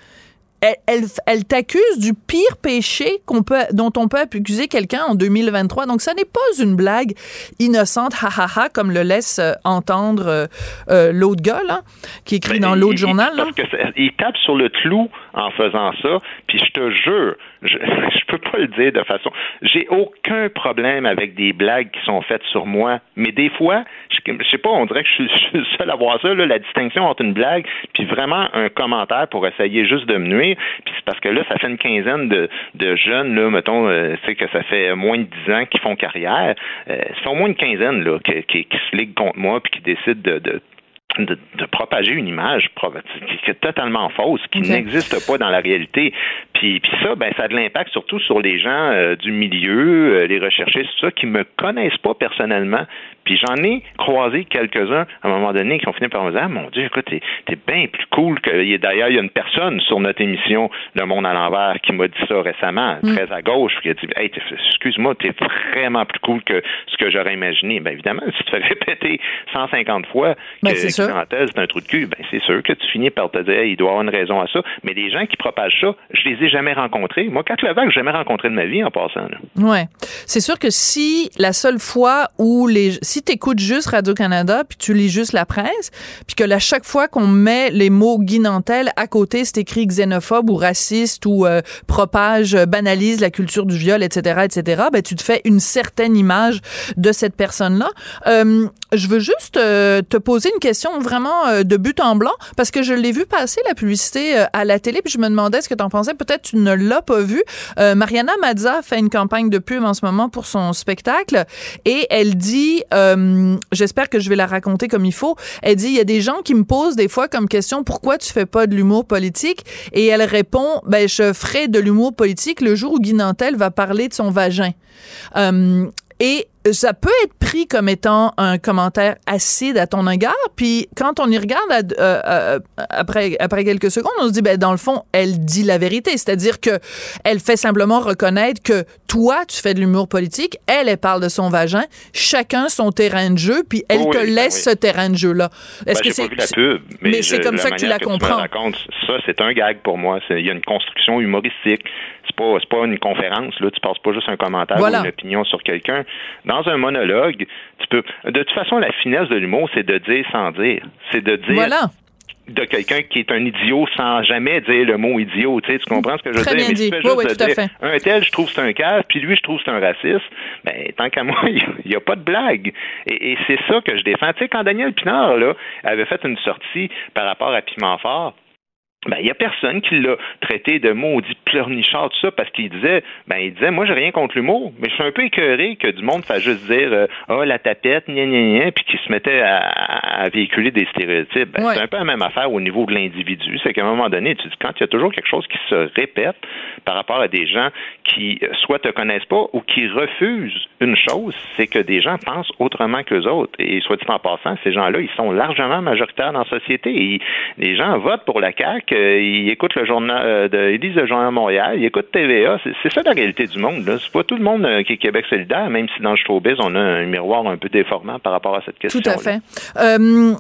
elle, elle, elle t'accuse du pire péché qu'on peut, dont on peut accuser quelqu'un en 2023. Donc, ça n'est pas une blague innocente, ha ha ha, comme le laisse euh, entendre euh, euh, l'autre gars, là, qui écrit dans Ben, l'autre il- journal. là. Parce que ça- il tape sur le clou en faisant ça. Puis je te jure, je, je peux pas le dire de façon. J'ai aucun problème avec des blagues qui sont faites sur moi. Mais des fois, je, je sais pas, on dirait que je suis, le seul à voir ça, là, la distinction entre une blague puis vraiment un commentaire pour essayer juste de me nuire. Puis c'est parce que là, ça fait une quinzaine de, de jeunes, là, mettons, euh, tu sais, que ça fait moins de dix ans qui font carrière. Euh, ça fait au moins une quinzaine là, qui, qui, qui se liguent contre moi puis qui décident de, de de, de propager une image qui, est totalement fausse, qui n'existe pas dans la réalité. Puis, puis ça, ben, ça a de l'impact surtout sur les gens euh, du milieu, euh, les recherchistes, tout ça, qui me connaissent pas personnellement. Puis j'en ai croisé quelques-uns à un moment donné qui ont fini par me dire Ah mon Dieu, écoute, t'es, t'es bien plus cool que. D'ailleurs, il y a une personne sur notre émission Le Monde à l'envers qui m'a dit ça récemment, très à gauche, qui a dit Hey, excuse-moi, t'es vraiment plus cool que ce que j'aurais imaginé. Ben évidemment, si tu fais répéter 150 fois Ben, que clientèle, c'est un trou de cul, ben c'est sûr que tu finis par te dire Hey, il doit y avoir une raison à ça. Mais les gens qui propagent ça, je les ai jamais rencontrés. Moi, Kat Levac, j'ai jamais rencontré de ma vie en passant. Là. Ouais. C'est sûr que si la seule fois où les si t'écoutes juste Radio-Canada puis tu lis juste la presse puis que à chaque fois qu'on met les mots Guy Nantel à côté c'est écrit xénophobe ou raciste ou euh, propage euh, banalise la culture du viol etc etc ben tu te fais une certaine image de cette personne là. Euh, je veux juste euh, te poser une question vraiment euh, de but en blanc parce que je l'ai vu passer la publicité euh, à la télé puis je me demandais ce que tu en pensais. Peut-être tu ne l'as pas vu. Euh, Mariana Mazza fait une campagne de pub en ce moment pour son spectacle et elle dit, j'espère que je vais la raconter comme il faut. Elle dit, il y a des gens qui me posent des fois comme question pourquoi tu fais pas de l'humour politique? Et elle répond, ben je ferai de l'humour politique le jour où Guy Nantel va parler de son vagin. et ça peut être pris comme étant un commentaire acide à ton égard. Puis quand on y regarde euh, euh, après, après quelques secondes, on se dit, ben, dans le fond, elle dit la vérité. C'est-à-dire que elle fait simplement reconnaître que toi, tu fais de l'humour politique, elle, elle parle de son vagin, chacun son terrain de jeu, puis elle te ben laisse ce terrain de jeu-là. Est-ce ben, que c'est. la pub, mais, c'est comme ça que tu la comprends. ça, c'est un gag pour moi. Il y a une construction humoristique. C'est pas, pas une conférence, là. Tu passes pas juste un commentaire ou une opinion sur quelqu'un dans un monologue, tu peux. De toute façon, la finesse de l'humour, c'est de dire sans dire. C'est de dire. de quelqu'un qui est un idiot sans jamais dire le mot idiot. Tu, sais, tu comprends ce que je veux dire? Mais tu fais juste de dire, un tel, je trouve c'est un cave, puis lui, je trouve c'est un raciste. Ben, tant qu'à moi, il n'y a, pas de blague. Et, c'est ça que je défends. Tu sais, quand Daniel Pinard, là, avait fait une sortie par rapport à Piment Fort, ben, il y a personne qui l'a traité de maudit pleurnichard, tout ça, parce qu'il disait, ben, il disait, moi, j'ai rien contre l'humour, mais je suis un peu écœuré que du monde fasse juste dire, euh, ah, oh, la tapette, gna, gna, gna, puis qu'il se mettait à, véhiculer des stéréotypes. Ben, C'est un peu la même affaire au niveau de l'individu. C'est qu'à un moment donné, tu dis, quand il y a toujours quelque chose qui se répète par rapport à des gens qui euh, soit te connaissent pas ou qui refusent une chose, c'est que des gens pensent autrement que les autres. Et soit dit en passant, ces gens-là, ils sont largement majoritaires dans la société. Et les gens votent pour la CAQ ils écoutent le journal, euh, ils lisent le journal Montréal, ils écoutent TVA. C'est ça la réalité du monde. C'est pas tout le monde euh, qui est Québec solidaire, même si dans le showbiz, on a un miroir un peu déformant par rapport à cette question. Tout à fait. Euh,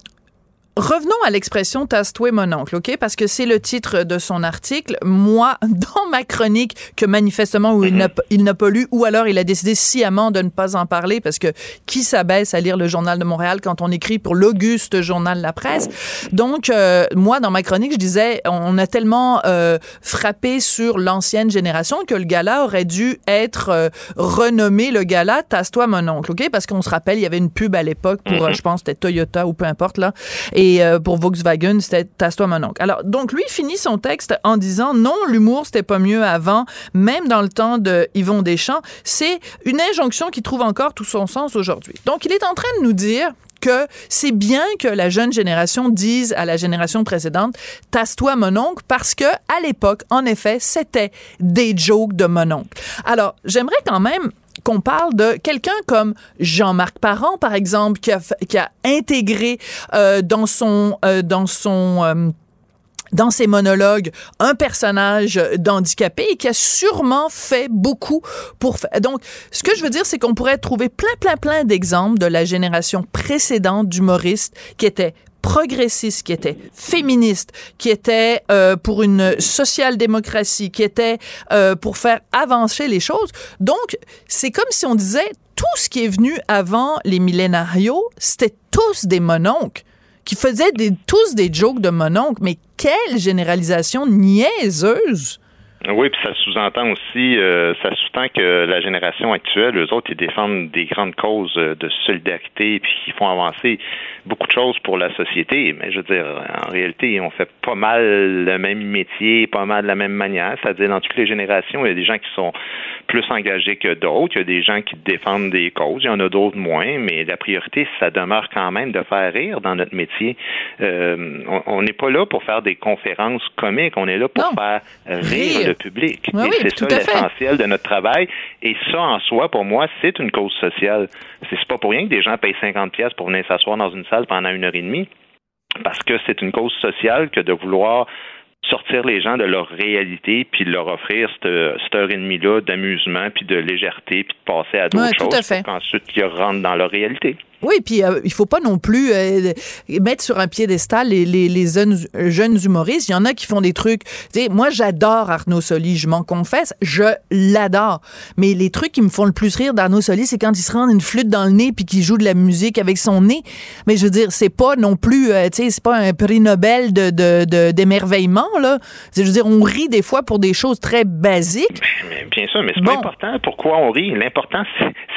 Revenons à l'expression tasse-toi mon oncle, OK? Parce que c'est le titre de son article. Moi, dans ma chronique, que manifestement où mhm. il n'a pas lu, ou alors il a décidé sciemment de ne pas en parler, parce que qui s'abaisse à lire le Journal de Montréal quand on écrit pour l'auguste Journal La Presse? Donc, euh, moi, dans ma chronique, je disais, on a tellement euh, frappé sur l'ancienne génération que le gala aurait dû être euh, renommé le gala Tasse-toi mon oncle, OK? Parce qu'on se rappelle, il y avait une pub à l'époque pour, mhm. je pense, c'était Toyota ou peu importe, là. Et euh, pour Volkswagen, c'était Tasse-toi mon oncle. Alors, donc, lui finit son texte en disant non, l'humour, c'était pas mieux avant, même dans le temps de Yvon Deschamps. C'est une injonction qui trouve encore tout son sens aujourd'hui. Donc, il est en train de nous dire que c'est bien que la jeune génération dise à la génération précédente tasse-toi mon oncle parce que à l'époque en effet c'était des jokes de mon oncle. Alors j'aimerais quand même qu'on parle de quelqu'un comme Jean-Marc Parent, par exemple, qui a, qui a intégré euh, dans son euh, dans son euh, dans ses monologues un personnage d'handicapé et qui a sûrement fait beaucoup pour faire. Donc, ce que je veux dire, c'est qu'on pourrait trouver plein, plein, plein d'exemples de la génération précédente d'humoristes qui étaient progressiste, qui était féministe, qui était euh, pour une social-démocratie, qui était euh, pour faire avancer les choses. Donc, c'est comme si on disait tout ce qui est venu avant les millénarios, c'était tous des mononcles qui faisaient tous des jokes de mononcles. Mais quelle généralisation niaiseuse! Oui, puis ça sous-entend aussi, euh, ça sous-entend que la génération actuelle, eux autres, ils défendent des grandes causes de solidarité, puis ils font avancer beaucoup de choses pour la société. Mais je veux dire, en réalité, on fait pas mal le même métier, pas mal de la même manière. C'est-à-dire, dans toutes les générations, il y a des gens qui sont plus engagés que d'autres. Il y a des gens qui défendent des causes. Il y en a d'autres moins. Mais la priorité, ça demeure quand même de faire rire dans notre métier. Euh, on n'est pas là pour faire des conférences comiques. On est là pour faire rire public. et c'est ça l'essentiel de notre travail. Et ça, en soi, pour moi, c'est une cause sociale. C'est pas pour rien que des gens payent 50 pièces pour venir s'asseoir dans une salle pendant une heure et demie. Parce que c'est une cause sociale que de vouloir sortir les gens de leur réalité puis leur offrir cette, cette heure et demie-là d'amusement puis de légèreté puis de passer à d'autres choses pour qu'ensuite ils rentrent dans leur réalité. Oui, puis euh, il faut pas non plus euh, mettre sur un piédestal les, les, les jeunes, jeunes, humoristes. Il y en a qui font des trucs. moi, j'adore Arnaud Soli, je m'en confesse, je l'adore. Mais les trucs qui me font le plus rire d'Arnaud Soli, c'est quand il se rend une flûte dans le nez puis qu'il joue de la musique avec son nez. Mais je veux dire, c'est pas non plus, euh, tu sais, c'est pas un prix Nobel de d'émerveillement là. Je veux dire, on rit des fois pour des choses très basiques. bien sûr, mais c'est pas important pourquoi on rit? L'important,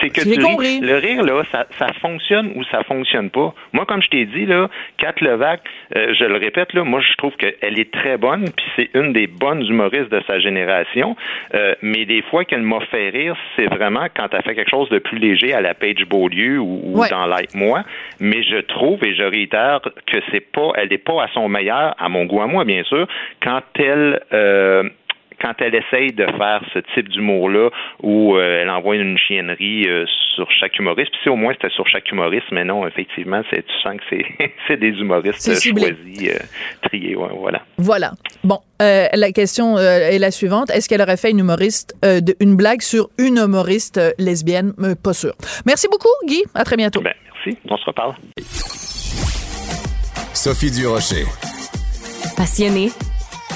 c'est que tu ris. Le rire là, ça, ça fonctionne fonctionne ou ça fonctionne pas. Moi, comme je t'ai dit, là, Kat Levac, euh, je le répète, là, moi, je trouve qu'elle est très bonne, puis c'est une des bonnes humoristes de sa génération. Euh, mais des fois qu'elle m'a fait rire, c'est vraiment quand elle fait quelque chose de plus léger à la Page Beaulieu ou, ou dans Like Moi. Mais je trouve et je réitère que c'est pas, elle n'est pas à son meilleur, à mon goût à moi, bien sûr, quand elle euh, quand elle essaye de faire ce type d'humour-là où euh, elle envoie une chiennerie euh, sur chaque humoriste, puis si au moins c'était sur chaque humoriste, mais non, effectivement, c'est, tu sens que c'est, des humoristes choisis, euh, triés, voilà. Voilà. Bon, la question est la suivante. Est-ce qu'elle aurait fait une humoriste, une blague sur une humoriste lesbienne? pas sûr. Merci beaucoup, Guy. À très bientôt. Ben, merci. On se reparle. Sophie Durocher. Passionnée,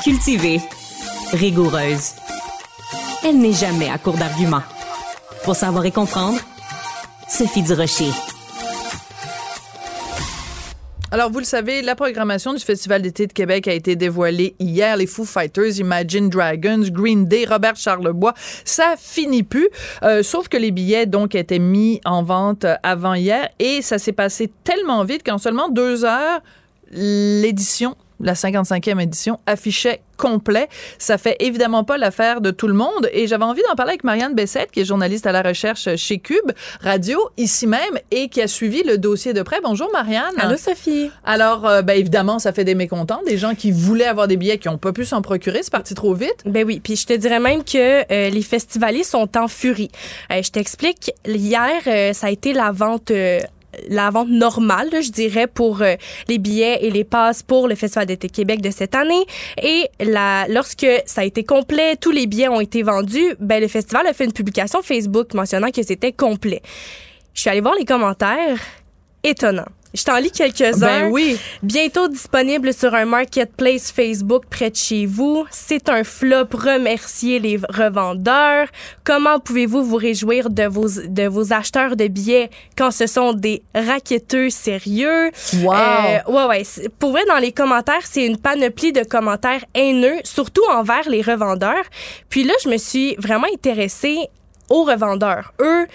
cultivée rigoureuse. Elle n'est jamais à court d'arguments. Pour savoir et comprendre, Sophie Durocher. Alors, vous le savez, la programmation du Festival d'été de Québec a été dévoilée hier. Les Foo Fighters, Imagine Dragons, Green Day, Robert Charlebois, ça finit plus. Euh, sauf que les billets, donc, étaient mis en vente avant hier et ça s'est passé tellement vite qu'en seulement deux heures, l'édition la 55e édition, affichait complet. Ça fait évidemment pas l'affaire de tout le monde. Et j'avais envie d'en parler avec Marianne Bessette, qui est journaliste à la recherche chez Cube Radio, ici même, et qui a suivi le dossier de près. Bonjour Marianne. Allô Sophie. Alors, euh, ben, évidemment, ça fait des mécontents, des gens qui voulaient avoir des billets qui n'ont pas pu s'en procurer. C'est parti trop vite. Ben oui. Puis je te dirais même que euh, les festivaliers sont en furie. Euh, je t'explique. Hier, ça a été la vente la vente normale, je dirais, pour euh, les billets et les passes pour le Festival d'été Québec de cette année. Et lorsque ça a été complet, tous les billets ont été vendus, ben, le festival a fait une publication Facebook mentionnant que c'était complet. Je suis allée voir les commentaires. Étonnant. Je t'en lis quelques-uns. Ben oui. Bientôt disponible sur un marketplace Facebook près de chez vous. C'est un flop. Remerciez les revendeurs. Comment pouvez-vous vous réjouir de vos, de vos acheteurs de billets quand ce sont des raquetteux sérieux? Wow. Euh, ouais, ouais. Pour vrai, dans les commentaires, c'est une panoplie de commentaires haineux, surtout envers les revendeurs. Puis là, je me suis vraiment intéressée aux revendeurs. Eux,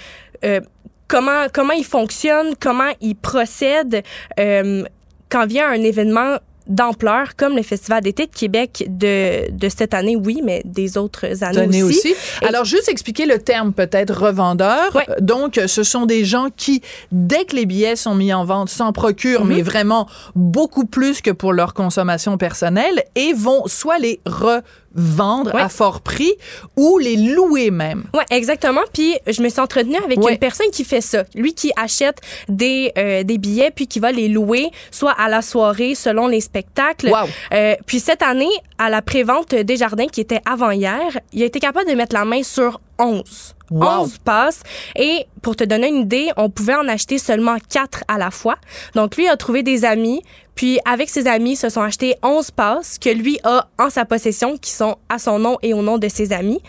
euh, comment comment ils fonctionnent, comment ils procèdent euh, quand vient un événement d'ampleur comme le Festival d'été de Québec de, de cette année, oui, mais des autres années aussi. Alors, juste expliquer le terme peut-être revendeur. Donc, ce sont des gens qui, dès que les billets sont mis en vente, s'en procurent, mais mhm. vraiment beaucoup plus que pour leur consommation personnelle et vont soit les re vendre à fort prix ou les louer même. Oui, exactement. Puis je me suis entretenue avec une personne qui fait ça. Lui qui achète des, euh, des billets puis qui va les louer soit à la soirée selon les spectacles. Wow. Euh, puis cette année, à la prévente des jardins qui était avant hier, il a été capable de mettre la main sur 11. 11 passes. Et pour te donner une idée, on pouvait en acheter seulement 4 à la fois. Donc lui a trouvé des amis, puis avec ses amis, se sont achetés 11 passes que lui a en sa possession, qui sont à son nom et au nom de ses amis.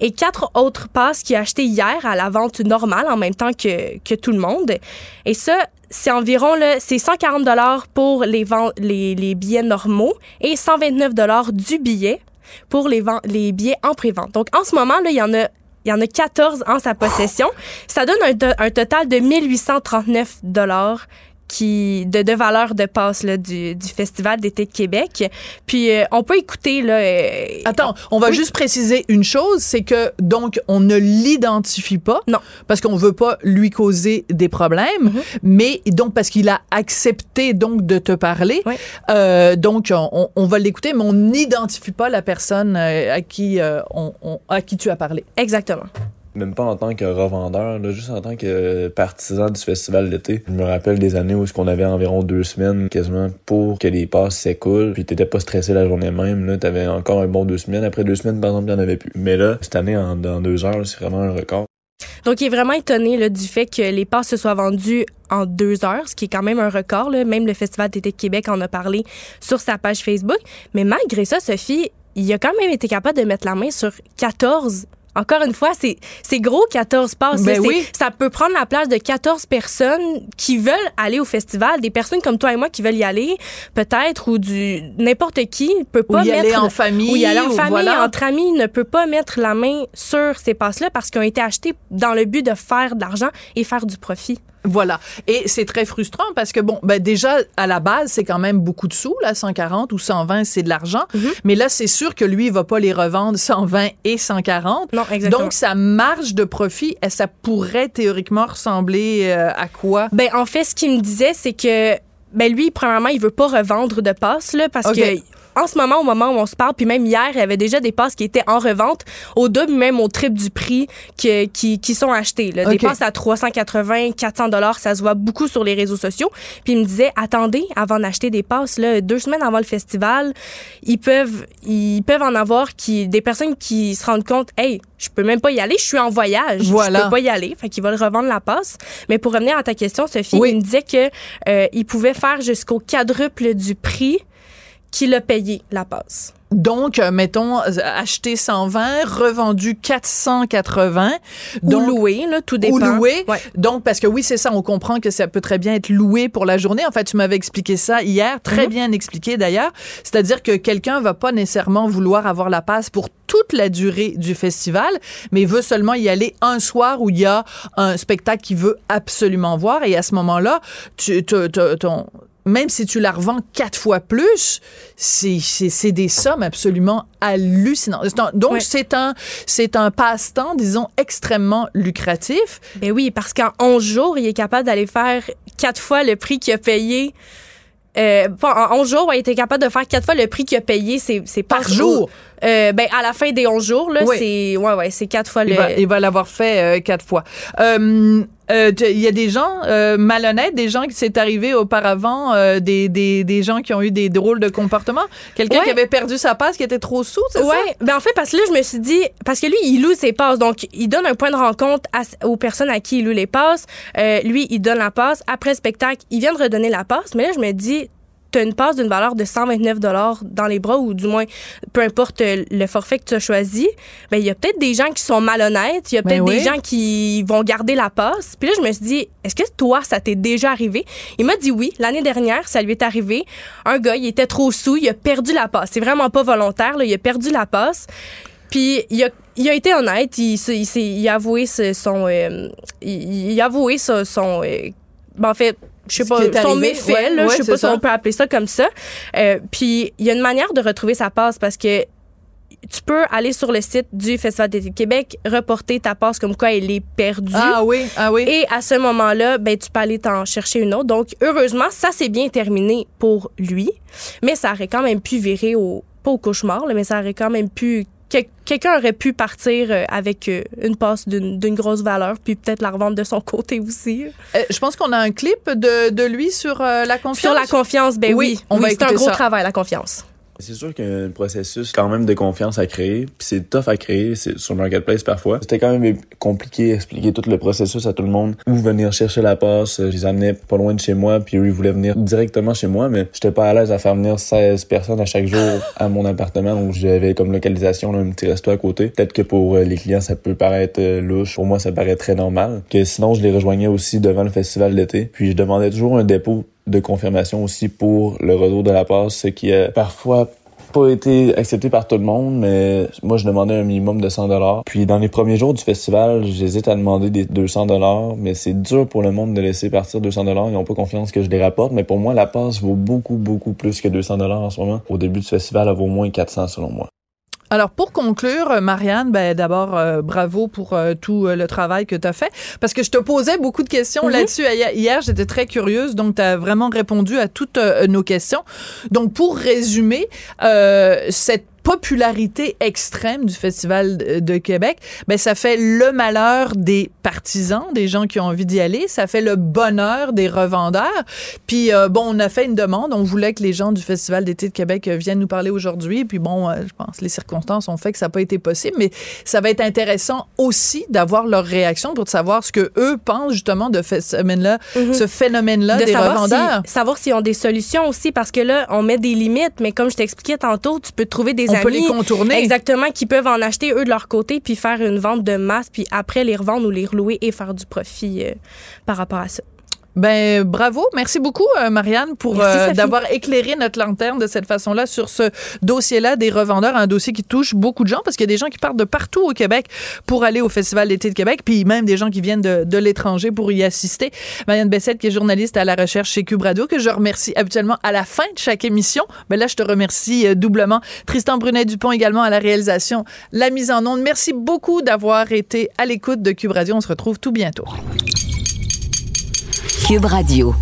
Et quatre autres passes qu'il a achetées hier à la vente normale en même temps que, que tout le monde. Et ça, c'est environ c'est 140 dollars pour les, les, les billets normaux et 129 dollars du billet pour les, les billets en pré-vente. Donc, en ce moment, là, il y en a il y en a 14 en sa possession. Ça donne un, un total de 1839 dollars qui de, de valeur de passe là, du, du Festival d'été de Québec. Puis euh, on peut écouter là. Euh, Attends, on va juste préciser une chose, c'est que donc on ne l'identifie pas. Non. Parce qu'on veut pas lui causer des problèmes, mm-hmm. mais donc parce qu'il a accepté donc de te parler. Euh, donc on, on va l'écouter, mais on n'identifie pas la personne à qui on, on, à qui tu as parlé. Exactement même pas en tant que revendeur, là, juste en tant que partisan du festival d'été. Je me rappelle des années où ce qu'on avait environ deux semaines quasiment pour que les passes s'écoulent, puis t'étais pas stressé la journée même. Là, t'avais encore un bon deux semaines. Après deux semaines, par exemple, il en avait plus. Mais là, cette année, en, deux heures, c'est vraiment un record. Donc, il est vraiment étonné là, du fait que les passes se soient vendues en deux heures, ce qui est quand même un record. Là. Même le Festival d'été de Québec en a parlé sur sa page Facebook. Mais malgré ça, Sophie, il a quand même été capable de mettre la main sur 14 encore une fois, c'est gros 14 passes. Ben oui. Ça peut prendre la place de 14 personnes qui veulent aller au festival, des personnes comme toi et moi qui veulent y aller, peut-être, ou du n'importe qui peut pas ou y mettre aller en famille, ou y aller en famille, voilà. entre amis, ne peut pas mettre la main sur ces passes-là parce qu'ils ont été achetés dans le but de faire de l'argent et faire du profit. Voilà. Et c'est très frustrant parce que, bon, ben déjà, à la base, c'est quand même beaucoup de sous, là, 140 ou 120, c'est de l'argent. Mhm. Mais là, c'est sûr que lui, il va pas les revendre 120 et 140. Non, exactement. Donc, sa marge de profit, ça pourrait théoriquement ressembler euh, à quoi? Ben, en fait, ce qu'il me disait, c'est que ben lui, premièrement, il veut pas revendre de passes là, parce que en ce moment, au moment où on se parle, puis même hier, il y avait déjà des passes qui étaient en revente au double, même au triple du prix que- qui, qui sont achetées. Là. Des passes à 380, 400 dollars, ça se voit beaucoup sur les réseaux sociaux. Puis il me disait, attendez, avant d'acheter des passes, là, deux semaines avant le festival, ils peuvent, ils peuvent en avoir qui, des personnes qui se rendent compte, hey, je peux même pas y aller, je suis en voyage, Voilà. je peux pas y aller. Fait qu'ils veulent revendre la passe. Mais pour revenir à ta question, Sophie, Oui. il me disait que euh, il pouvait faire jusqu'au quadruple du prix qu'il a payé la passe. Donc, euh, mettons, euh, acheté 120, revendu 480. Ou Donc, loué, là, tout dépend. Ou loué. Ouais. Donc, parce que oui, c'est ça, on comprend que ça peut très bien être loué pour la journée. En fait, tu m'avais expliqué ça hier, très Mhm. bien expliqué d'ailleurs. C'est-à-dire que quelqu'un va pas nécessairement vouloir avoir la passe pour toute la durée du festival, mais veut seulement y aller un soir où il y a un spectacle qu'il veut absolument voir. Et à ce moment-là, tu, te- te- ton, même si tu la revends quatre fois plus, c'est des sommes absolument hallucinantes. Un- Donc, c'est un, c'est un passe-temps, disons, extrêmement lucratif. Ben oui, parce qu'en 11 jours, il est capable d'aller faire quatre fois le prix qu'il a payé. Euh, en 11 jours, ouais, il était capable de faire quatre fois le prix qu'il a payé. C'est, Par pas jour? Euh, ben, à la fin des 11 jours, là, Oui. c'est, ouais, ouais, c'est quatre fois le. Il va, il va l'avoir fait euh, quatre fois. Euh, euh, Il y a des gens euh, malhonnêtes, des gens qui s'est arrivé auparavant, euh, des, des, des gens qui ont eu des drôles de comportements. Quelqu'un Ouais. qui avait perdu sa passe, qui était trop sous, c'est ça? Ouais, ben en fait parce que là je me suis dit parce que lui il loue ses passes donc il donne un point de rencontre à- aux personnes à qui il loue les passes. Euh, lui il donne la passe après le spectacle il vient de redonner la passe mais là je me dis t'as une passe d'une valeur de 129 dollars dans les bras ou du moins peu importe euh, le forfait que tu as choisi ben il y a peut-être des gens qui sont malhonnêtes il y a Ben peut-être oui. des gens qui vont garder la passe. Puis là je me suis dit est-ce que toi ça t'est déjà arrivé? Il m'a dit oui. L'année dernière ça lui est arrivé. Un gars il était trop sous il a perdu la passe. C'est vraiment pas volontaire là, il a perdu la passe. Puis il a, il a été honnête, il, s'est- il, il a avoué son, euh, il, il a avoué son, son, euh, ben, en fait, je sais pas, son méfait, ouais, là, ouais, je sais pas si on peut appeler ça comme ça. Euh, puis il y a une manière de retrouver sa passe parce que tu peux aller sur le site du Festival d'été de Québec, reporter ta passe comme quoi elle est perdue. Ah oui, ah oui. Et à ce moment-là, ben, tu peux aller t'en chercher une autre. Donc, heureusement, ça s'est bien terminé pour lui. Mais ça aurait quand même pu virer au, pas au cauchemar, là, mais ça aurait quand même pu, quelqu'un aurait pu partir euh, avec euh, une passe d'une grosse valeur, puis peut-être la revendre de son côté aussi. Euh, je pense qu'on a un clip de, de lui sur euh, la confiance. Sur la confiance, ben Oui, oui. on Oui, c'est un gros ça. travail, la confiance. C'est sûr qu'il y a un processus quand même de confiance à créer, puis c'est tough à créer sur Marketplace parfois. C'était quand même compliqué d'expliquer tout le processus à tout le monde, où venir chercher la passe. Je les amenais pas loin de chez moi, puis eux ils voulaient venir directement chez moi, mais j'étais pas à l'aise à faire venir 16 personnes à chaque jour à mon appartement, donc j'avais comme localisation là, un petit resto à côté. Peut-être que pour euh, les clients ça peut paraître euh, louche, pour moi ça paraît très normal. Que sinon je les rejoignais aussi devant le festival d'été, puis je demandais toujours un dépôt de confirmation aussi pour le retour de la passe, ce qui a parfois pas été accepté par tout le monde, mais moi je demandais un minimum de 100 dollars. Puis dans les premiers jours du festival, j'hésite à demander des 200 dollars, mais c'est dur pour le monde de laisser partir 200 dollars. Ils ont pas confiance que je les rapporte, mais pour moi la passe vaut beaucoup beaucoup plus que 200 dollars en ce moment. Au début du festival, elle vaut au moins 400 selon moi. Alors, pour conclure, Marianne, ben, d'abord, euh, bravo pour euh, tout euh, le travail que tu as fait. Parce que je te posais beaucoup de questions Mhm. là-dessus hier. Hier, j'étais très curieuse, donc tu as vraiment répondu à toutes nos questions. Donc, pour résumer, euh, cette popularité extrême du Festival de Québec, ben ça fait le malheur des partisans, des gens qui ont envie d'y aller, ça fait le bonheur des revendeurs. Puis euh, bon, on a fait une demande, on voulait que les gens du Festival d'été de Québec euh, viennent nous parler aujourd'hui, puis bon, euh, je pense les circonstances ont fait que ça n'a pas été possible, mais ça va être intéressant aussi d'avoir leur réaction pour savoir ce que eux pensent justement de ce phénomène-là, Mhm. ce phénomène-là de des savoir revendeurs. si- savoir s'ils ont des solutions aussi parce que là on met des limites mais comme je t'expliquais tantôt tu peux trouver des On peut les contourner. exactement qui peuvent en acheter eux de leur côté puis faire une vente de masse puis après les revendre ou les relouer et faire du profit euh, par rapport à ça Ben bravo, merci beaucoup euh, Marianne pour euh, d'avoir éclairé notre lanterne de cette façon-là sur ce dossier-là des revendeurs, un dossier qui touche beaucoup de gens parce qu'il y a des gens qui partent de partout au Québec pour aller au Festival d'été de Québec, puis même des gens qui viennent de, de l'étranger pour y assister. Marianne Bessette qui est journaliste à la recherche chez Cube Radio que je remercie habituellement à la fin de chaque émission. Mais ben là je te remercie euh, doublement. Tristan Brunet Dupont également à la réalisation, la mise en onde. Merci beaucoup d'avoir été à l'écoute de Cube Radio. On se retrouve tout bientôt. Cube Radio.